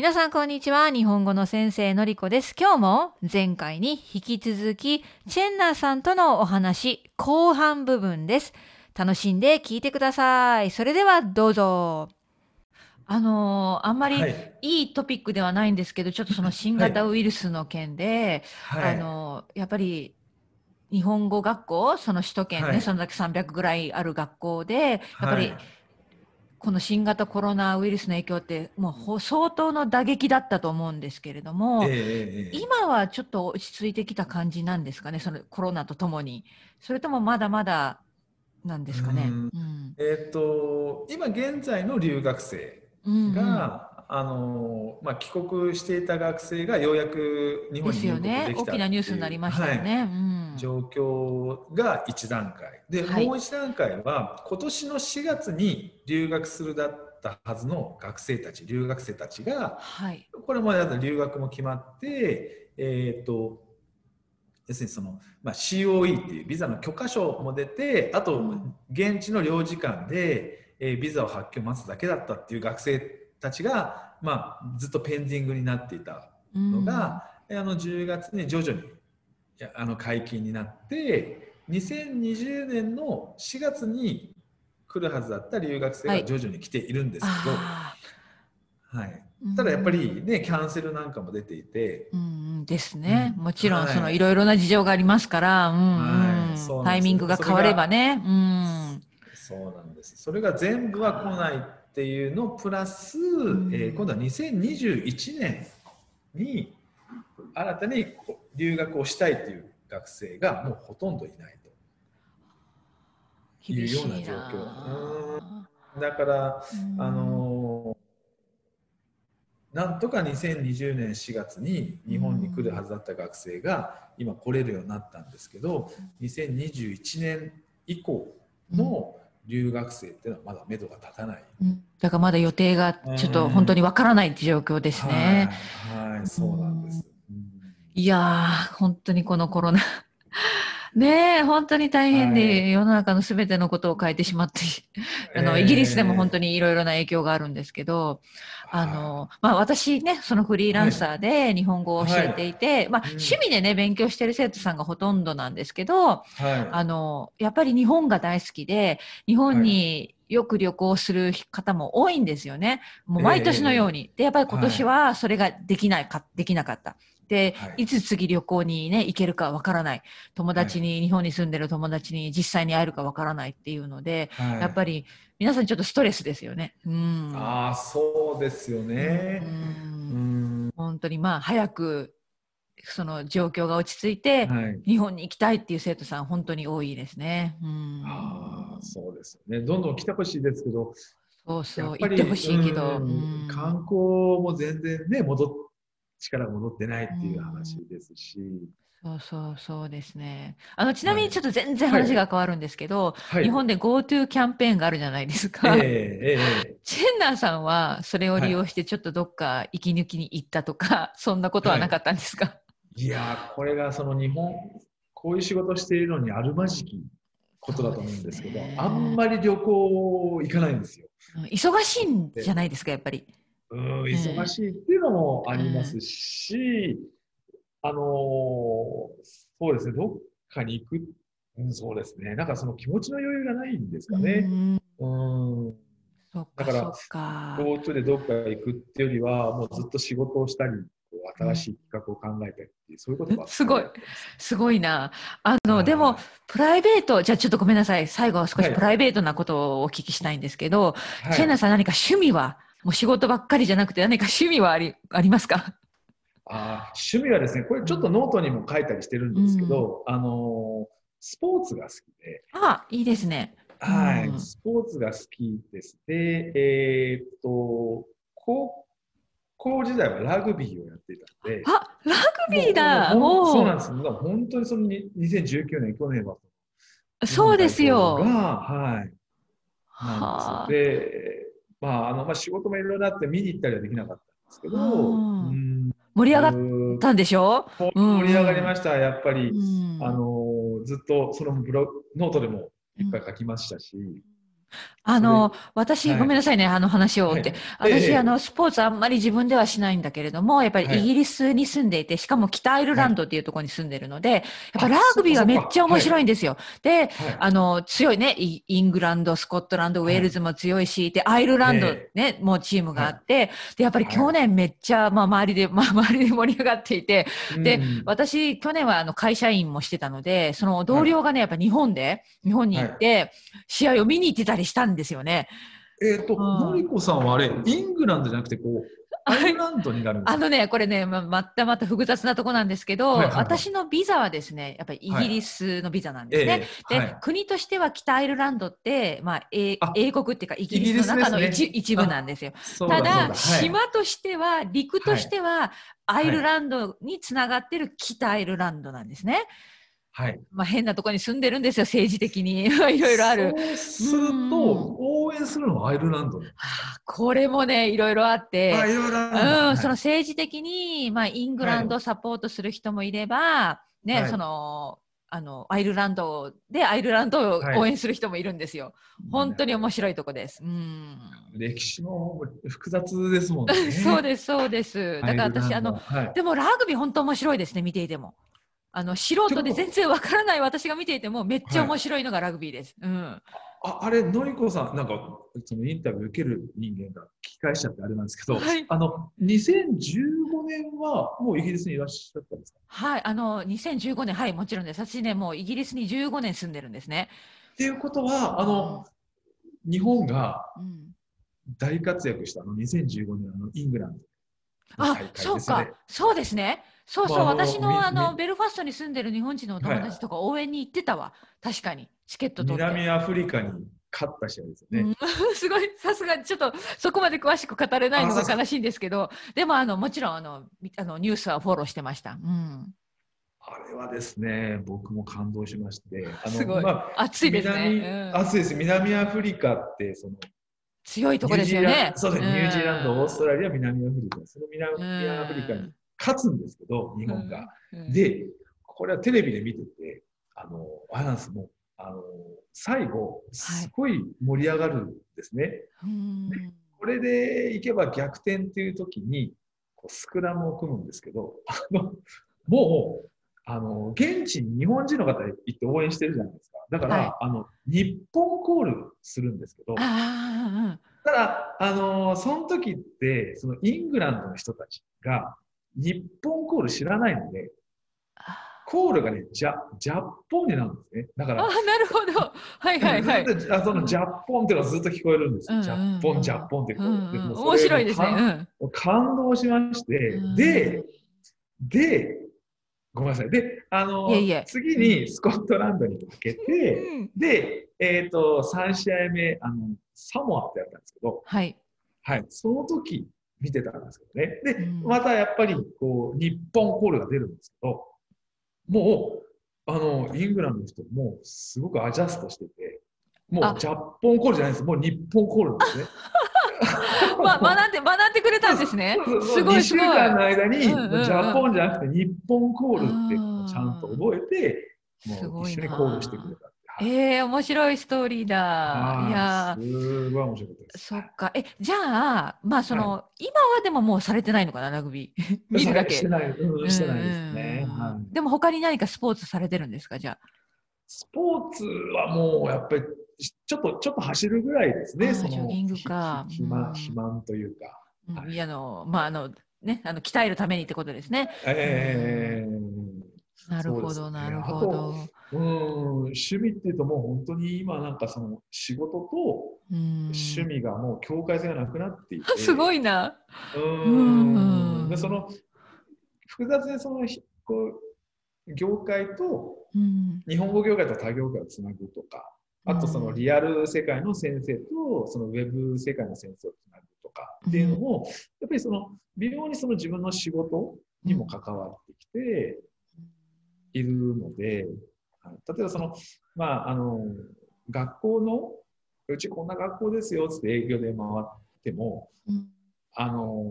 皆さんこんにちは。日本語の先生のりこです。今日も前回に引き続き、チェンナーさんとのお話、後半部分です。楽しんで聞いてください。それではどうぞ。あのーあんまりはい。いいトピックではないんですけど、ちょっとその新型ウイルスの件で、はい。あのーやっぱり日本語学校、その首都圏ね、はいそのだけ300ぐらいある学校で、やっぱり、はいこの新型コロナウイルスの影響ってもうほ相当の打撃だったと思うんですけれども、ええええええ。今はちょっと落ち着いてきた感じなんですかね、そのコロナとともに。それともまだまだなんですかね。うん。うん。えっと、今現在の留学生うんが、あの、まあ、帰国していた学生がようやく日うん、で本に入国すよねできた大きなニュースになりましたよはい。ね。うん状況が一段階。で、はい。もう一段階は今年の4月に留学するだったはずの学生たち留学生たちがはい、これも留学も決まって、えー、と要するにその、まあ、COE っていうビザの許可証も出てあとうん。現地の領事館で、えービザを発給を待つだけだったっていう学生たちが、まあ、ずっとペンディングになっていたのが、あの10月に徐々にあの解禁になって2020年の4月に来るはずだった留学生はい。が徐々に来ているんですけど、あはい。ーただやっぱりねキャンセルなんかも出ていて、うんうんですね、うん。もちろんはい。そのいろいろな事情がありますから、うん。うんはい。そうなんタイミングが変わればね。うん。そうなんです。それが全部は来ないっていうのプラス、ん。えー今度は2021年に新たに留学をしたいという学生がもうほとんどいないと。いうような状況だから、うんあのーなんとか2020年4月に日本に来るはずだった学生が今来れるようになったんですけど2021年以降の留学生っていうのはまだ目処が立たない。うんだからまだ予定がちょっと本当にわからない状況ですね。はい、はい、そうなんです。うんいやー、本当にこのコロナ。ねえ、本当に大変はで、い。世の中のすべてのことを変えてしまって、あの、イギリスでも本当にいろいろな影響があるんですけど、あの、まあ私ね、そのフリーランサーで日本語を教えていて、まあうん。趣味でね、勉強してる生徒さんがほとんどなんですけど、はい、あの、やっぱり日本が大好きで、日本によく旅行する方も多いんですよね。もう毎年のように。で、やっぱり今年はそれができないか、できなかった。で、はいいつ次旅行にね、行けるかわからない。友達に、日本に住んでる友達に実際に会えるかわからないっていうので、はいやっぱり皆さんちょっとストレスですよね。うん。ああそうですよねう。うんん本当にまあ早くその状況が落ち着いて、はい。日本に行きたいっていう生徒さん本当に多いですね。うん。ああそうですよね。どんどん来てほしいですけど、そうそう、行ってほしいけど。観光も全然ね戻っ力が戻ってないっていう話ですし、そうそうそうですね。あの、ちなみはいにちょっと全然話が変わるんですけど、はい、日本で GoTo キャンペーンがあるじゃないですか。ええええチェンナーさんはそれを利用してちょっとどっか息抜きに行ったとか、そんなことはなかったんですか、いやーこれがその日本こういう仕事しているのにあるまじきことだと思うんですけどねあんまり旅行行かないんですよ。うん忙しいんじゃないですか、やっぱり。うん忙しいっていうのもありますし、あのーそうですねどっかに行く、うん、そうですね。なんかその気持ちの余裕がないんですかうね。ん。うん。だからそっか。GoTo でどっか行くっていうよりはもうずっと仕事をしたり新しい企画を考えたりっていうそういうことばっかり。すごい。すすごいな。あの、はいでも、プライベート、じゃあちょっとごめんなさい。最後は少しはい。プライベートなことをお聞きしたいんですけど、はい。チェンナーさん何か趣味は、もう仕事ばっかりじゃなくて何か趣味はあり、ありますか？あー趣味はですね、これちょっとノートにも書いたりしてるんですけど、あのースポーツが好きで、あ、いいですね。はい、うんスポーツが好きです。で、えーっと、高校時代はラグビーをやっていたので、あ、ラグビーだそうなんおです。本当にそのに2019年、去年はーそうですよ。が、はい。で、まあ、あの、まあ、仕事もいろいろあって見に行ったりはできなかったんですけど、うんうん。盛り上がっうんたんでしょ？盛り上がりました、やっぱり。うん。あのずっとそのブログノートでもいっぱい書きましたし、あの、私、はい。ごめんなさいね、あの話をって。私、ええ。あの、スポーツあんまり自分ではしないんだけれども、やっぱりはいイギリスに住んでいて、しかも北アイルランドっていうところに住んでるので、やっぱあラグビーはめっちゃ面白いんでですよ。で、はい。あの、強いね、イイングランド、スコットランド、ウェールズも強いし、で、アイルランドえね、もうチームがあって、で、やっぱり去年めっちゃ、まあ、周りで、まあ、周りで盛り上がっていて、でうん。私、去年はあの会社員もしてたので、その同僚がね、やっぱ日本で、日本に行って、試合を見に行ってたりしたんですよね。えっと、うん。のりこさんはあれ、イングランドじゃなくて、こう、アイルランドになるんですか？あのね、これね、ままたまた複雑なとこなんですけど、はいはいはい。私のビザはですね、やっぱりイギリスのビザなんですね。で、ええはい。国としては北アイルランドって、まあ、英国っていうか、イギリスの中の一,、ね。一部なんですよ。ただはい。島としては、陸としては、アイルランドにつながってる北アイルランドなんですね。はい。まあ、変なところに住んでるんですよ、政治的に。いろいろある。するうんと、応援するのはアイルランド。はあこれもね、いろいろあって。うん、だその政治的に、まあ、イングランドをサポートする人もいれば、ね、はいその、あの、アイルランドでアイルランドをはい応援する人もいるんですよ。本当に面白いとこです。うん。歴史も複雑ですもんね。そうです、そうです。だから私、あの、はい、でもラグビー本当面白いですね、見ていても。あの、素人で全然わからない私が見ていても、めっちゃ面白いのがラグビーです。うん。ああれ、のりこさん、なんか、そのインタビュー受ける人間が聞き返しちゃってあれなんですけど、はいあの、2015年はもうイギリスにいらっしゃったんですか？はい、あの、2015年、はい、もちろんです。私ね、もうイギリスに15年住んでるんですね。っていうことは、あの、日本がうん。大活躍したあの2015年のイングランドのあ大会、そうか、そうですね。そうそう、まあ私のあのみベルファストに住んでる日本人のお友達とか応援に行ってたわ。確かに、チケット取って。南アフリカに勝った試合ですよね。うん すごい、さすがにちょっとそこまで詳しく語れないのが悲しいんですけど、でもあのもちろんあのみあのニュースはフォローしてました。うん、あれはですね、僕も感動しまして、あのすごいまあ暑いです南ね。うん暑いです。南アフリカってその強いとこですよねン。ドそうです、んニュージーランド、オーストラリア、南アフリカ、その南アフリカに勝つんですけど、日本が。うん、で、これはテレビで見てて、あの、アナウンスも、あの、最後、すごい盛り上がるんですね。うんこれでいけば逆転っていう時に、こうスクラムを組むんですけど、あのもう、あの、現地に日本人の方行って応援してるじゃないですか。だから、はいあの、日本コールするんですけど、あただ、あのその時って、そのイングランドの人たちが、日本コール知らないので、あコールがね、ジャ、ジャッポンになるんですね。だから、ああ、なるほど。はいはいはい。あそのジャッポンっていうのがずっと聞こえるんですよ。うんジャッポン、ジャッポンってこう。うんうん面白いですね。もう感もう感動しまして、うんで、で、ごめんなさい。で、あの、いえいえ次にスコットランドに負けうて、んで、えっ、と、3試合目、あの、サモアってやったんですけど、はい。はい、その時見てたんですけどね。で、うんまたやっぱり、こう、日本コールが出るんですけど、もう、あの、イングランドの人もすごくアジャストしてて、もあうジャッポンコールじゃないです。もう日本コールなんですね。ま、学んで、学んでくれたんですね。すご2いすごい。週間の間に、うんうんうんジャポンじゃなくて日本コールってうんちゃんと覚えて、もう一緒にコールしてくれた。はいええ面白いストーリーだ。いやはいすごい面白かったです。そっか。え、じゃあ、まあ、その、今はでももうされてないのかな、ラグビー。見るだけ。してない、うん、してないですね。うんはいでも他に何かスポーツされてるんですか、じゃスポーツはもうやっぱりちょっとちょっと走るぐらいですね。あーそのジョギングかひひ暇うん肥満というか。あ。うんはいあの、まあ、あの、ね、あの、鍛えるためにってことですね。えなるほど、ねなるほど。ー、うん趣味っていうともう本当に今なんかその仕事とうん。趣味がもう境界線がなくなっていて。すごいな。うんその複雑にそのひこう業界とうん。日本語業界と他業界をつなぐとか、あとそのリアル世界の先生とそのウェブ世界の先生をつなぐとかっていうのも、やっぱりその微妙にその自分の仕事にも関わってきているので、はい例えばその、まあ、あの、学校の、うちこんな学校ですよって営業で回っても、うん。あの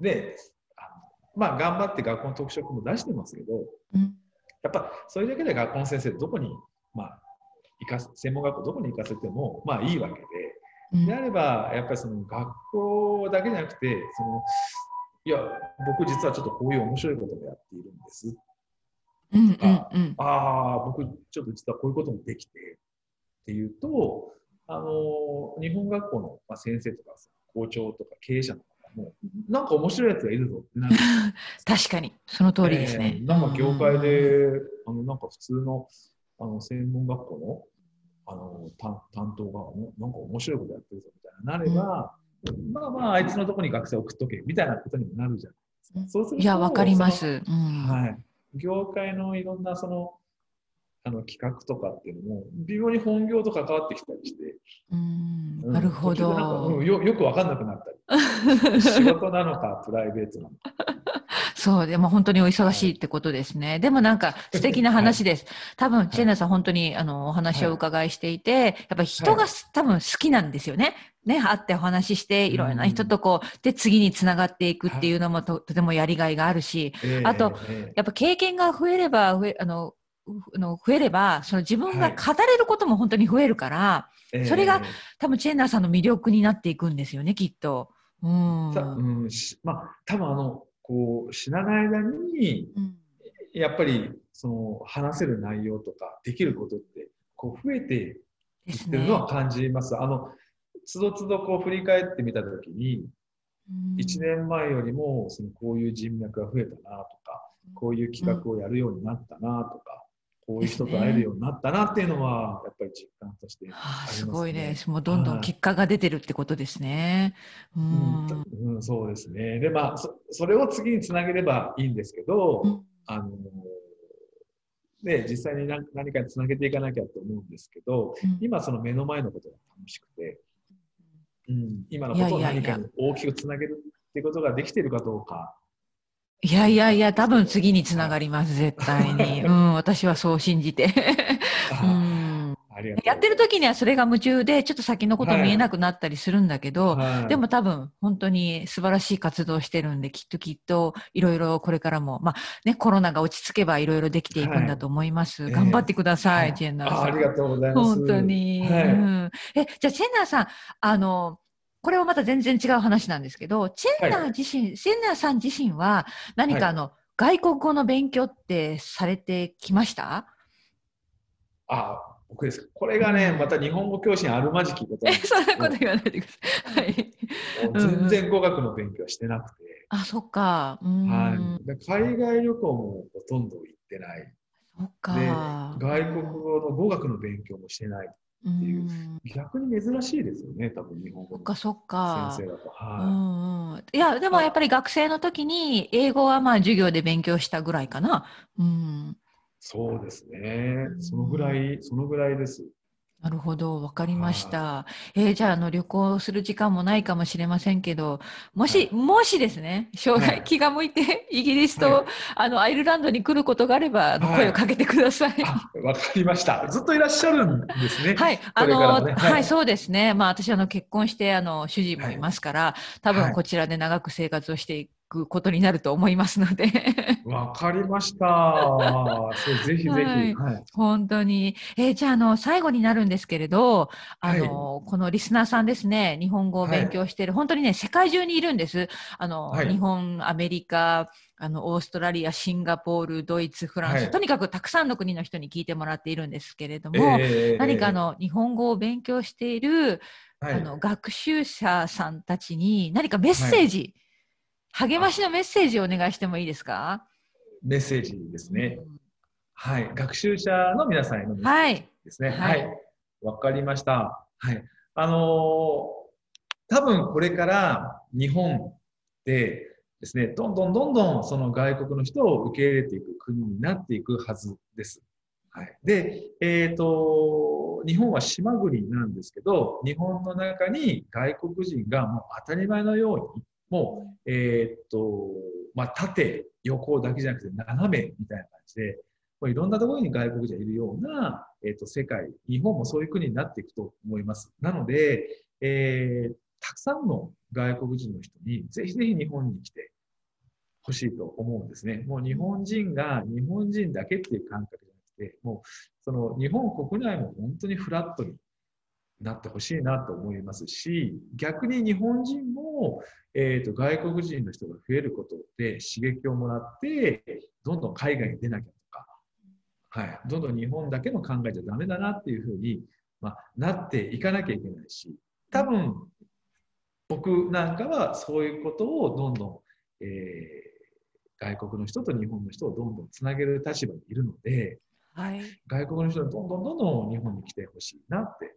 で、あのまあ、頑張って学校の特色も出してますけど、うん。やっぱそれだけで学校の先生どこに、まあ、行か専門学校どこに行かせてもまあいいわけで、であればやっぱりその学校だけじゃなくてそのいや僕実はちょっとこういう面白いことをやっているんですうんうんうん、ああ僕ちょっと実はこういうこともできてっていうとあの日本学校の、まあ、先生とか校長とか経営者の方もなんか面白いやつがいるぞってなる。確かに。その通りですね、えー、なんか業界で、あのなんか普通のあの専門学校のあの担担当がなんか面白いことやってるぞみたいななれば、うん、まあまああいつのとこに学生送っとけみたいなことにもなるじゃないですか。そうするといやわかります、うん、はい、業界のいろんなそのあの企画とかっていうのも微妙に本業と関わってきたりして、うんなるほど。よよく分かんなくなったり。仕事なのかプライベートなのか。そう、でも本当にお忙しいってことですね。はい、でもなんか素敵な話です。はい、多分、チェンナさん本当にあのお話を伺いしていて、はい、やっぱり人が、多分好きなんですよね。ね、会ってお話しして、いろんな人とこう、で、次につながっていくっていうのもととてもやりがいがあるし、あと、やっぱ経験が増えれば、増え、あの、の増えれば、その自分が語れることも本当に増えるから、それが多分チェンナーさんの魅力になっていくんですよね、きっと。うん。うん、まあ、多分あの、こう知らない間に、うん、やっぱりその話せる内容とかできることってこう増えていってるのは感じます。すね、あのつどつどこう振り返ってみたときに、うん、1年前よりもそのこういう人脈が増えたなとか、こういう企画をやるようになったなとか、こういう人と会えるようになったなっていうのは、やっぱり実感としてあります、ね、すごいね。もうどんどん結果が出てるってことですね。うん、うん、そうですね。で、まあそ、それを次につなげればいいんですけど、うん、あの、で、実際に何何かにつなげていかなきゃと思うんですけど、うん、今その目の前のことが楽しくて、うん、今のことを何かに大きくつなげるってことができているかどうか、いやいやいや、多分次につながります、絶対に。うん、私はそう信じて。うんやってる時にはそれが夢中で、ちょっと先のこと見えなくなったりするんだけど、はい、でも多分本当に素晴らしい活動してるんで、きっときっといろいろこれからも、まあね、コロナが落ち着けばいろいろできていくんだと思います。はい、頑張ってください、えー、チェンナーさん。ありがとうございます。本当に。はい、うん、え、じゃあチェンナーさん、あの、これはまた全然違う話なんですけど、チェンナー自身、はい、チェンナーさん自身は何かあの、はい、外国語の勉強ってされてきました？あ僕ですか？これがね、また日本語教師にあるまじきことなんです そんなこと言わないでください。はい。全然語学の勉強はしてなくて。あ、そっか。はい。海外旅行もほとんど行ってない。そっか。で、外国語の語学の勉強もしてない。っていう、逆に珍しいですよね多分日本語の先生だと。はい、いやでもやっぱり学生の時に英語はまあ授業で勉強したぐらいかな。うん、そうですね。そのぐらいそのぐらいです。なるほど、わかりました。えー、じゃあ、あの、旅行する時間もないかもしれませんけど、もし、はい、もしですね、将来気が向いて、イギリスと、はい、あの、アイルランドに来ることがあれば、声をかけてください。わ、かりました。ずっといらっしゃるんですね。はい、あの、ね、はい、そうですね。まあ、私、あの、結婚して、あの、主人もいますから、多分こちらで長く生活をしていくことになると思いますので。わかりました。ぜひぜひ、はい、はい、本当に。えー、じゃあ、あの、最後になるんですけれど、あの、はい、このリスナーさんですね、日本語を勉強している、はい、本当にね、世界中にいるんです。あの、日本、アメリカ、あの、オーストラリア、シンガポール、ドイツ、フランス、とにかくたくさんの国の人に聞いてもらっているんですけれども、えー、何かあの、日本語を勉強している、あの、学習者さんたちに何かメッセージ、励ましのメッセージをお願いしてもいいですか？メッセージですね。はい。学習者の皆さんへのメッセージですね。はい。わ、はい、かりました。はい。あのー、多分これから日本でですね、どんどんどんどんその外国の人を受け入れていく国になっていくはずです。はい。で、えっ、ー、と、日本は島国なんですけど、日本の中に外国人がもう当たり前のようにもう、えー、っと、まあ、縦、横だけじゃなくて斜めみたいな感じで、いろんなところに外国人がいるような、えー、っと世界、日本もそういう国になっていくと思います。なので、えー、たくさんの外国人の人にぜひぜひ日本に来てほしいと思うんですね。もう日本人が日本人だけっていう感覚じゃなくで、もう、その日本国内も本当にフラットになってほしいなと思いますし、逆に日本人も、えーと、外国人の人が増えることで刺激をもらって、どんどん海外に出なきゃとか、はい、どんどん日本だけの考えじゃダメだなっていうふうに、まあ、なっていかなきゃいけないし、多分僕なんかはそういうことをどんどん、えー、外国の人と日本の人をどんどんつなげる立場にいるので、はい、外国の人にどんどんどんどん日本に来てほしいなって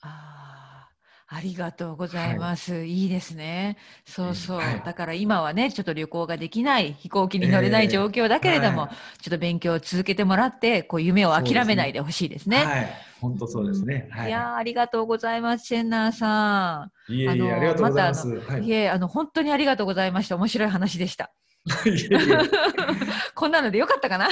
ああ、ありがとうございます。はい、いいですね。そうそう。はい、だから今はね、ちょっと旅行ができない、飛行機に乗れない状況だけれども、えーはい、ちょっと勉強を続けてもらって、こう夢を諦めないでほしいですね。はい。本当そうですね。いやありがとうございます、チェンナーさん。いえいえ、ありがとうございます。ま、いえ、あの、本当にありがとうございました。面白い話でした。こんなのでよかったかな？い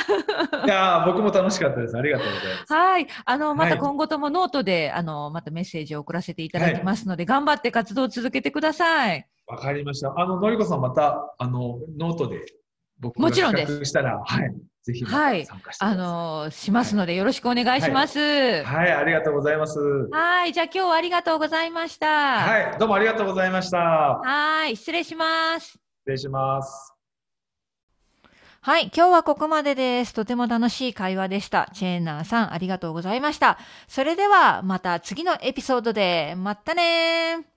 や僕も楽しかったです。ありがとうございます。はい。あの、また今後ともノートで、はい、あの、またメッセージを送らせていただきますので、はい、頑張って活動を続けてください。わかりました。あの、のりこさんまた、あの、ノートで僕もちろんです。したら、はい。ぜひはい、あのしますのでよろしくお願いします、はい、はい、ありがとうございます。はい、じゃあ今日はありがとうございました。はい、どうもありがとうございました。はい、失礼します。失礼します。はい、今日はここまでです。とても楽しい会話でした。チェーンナーさん、ありがとうございました。それでは、また次のエピソードで。またね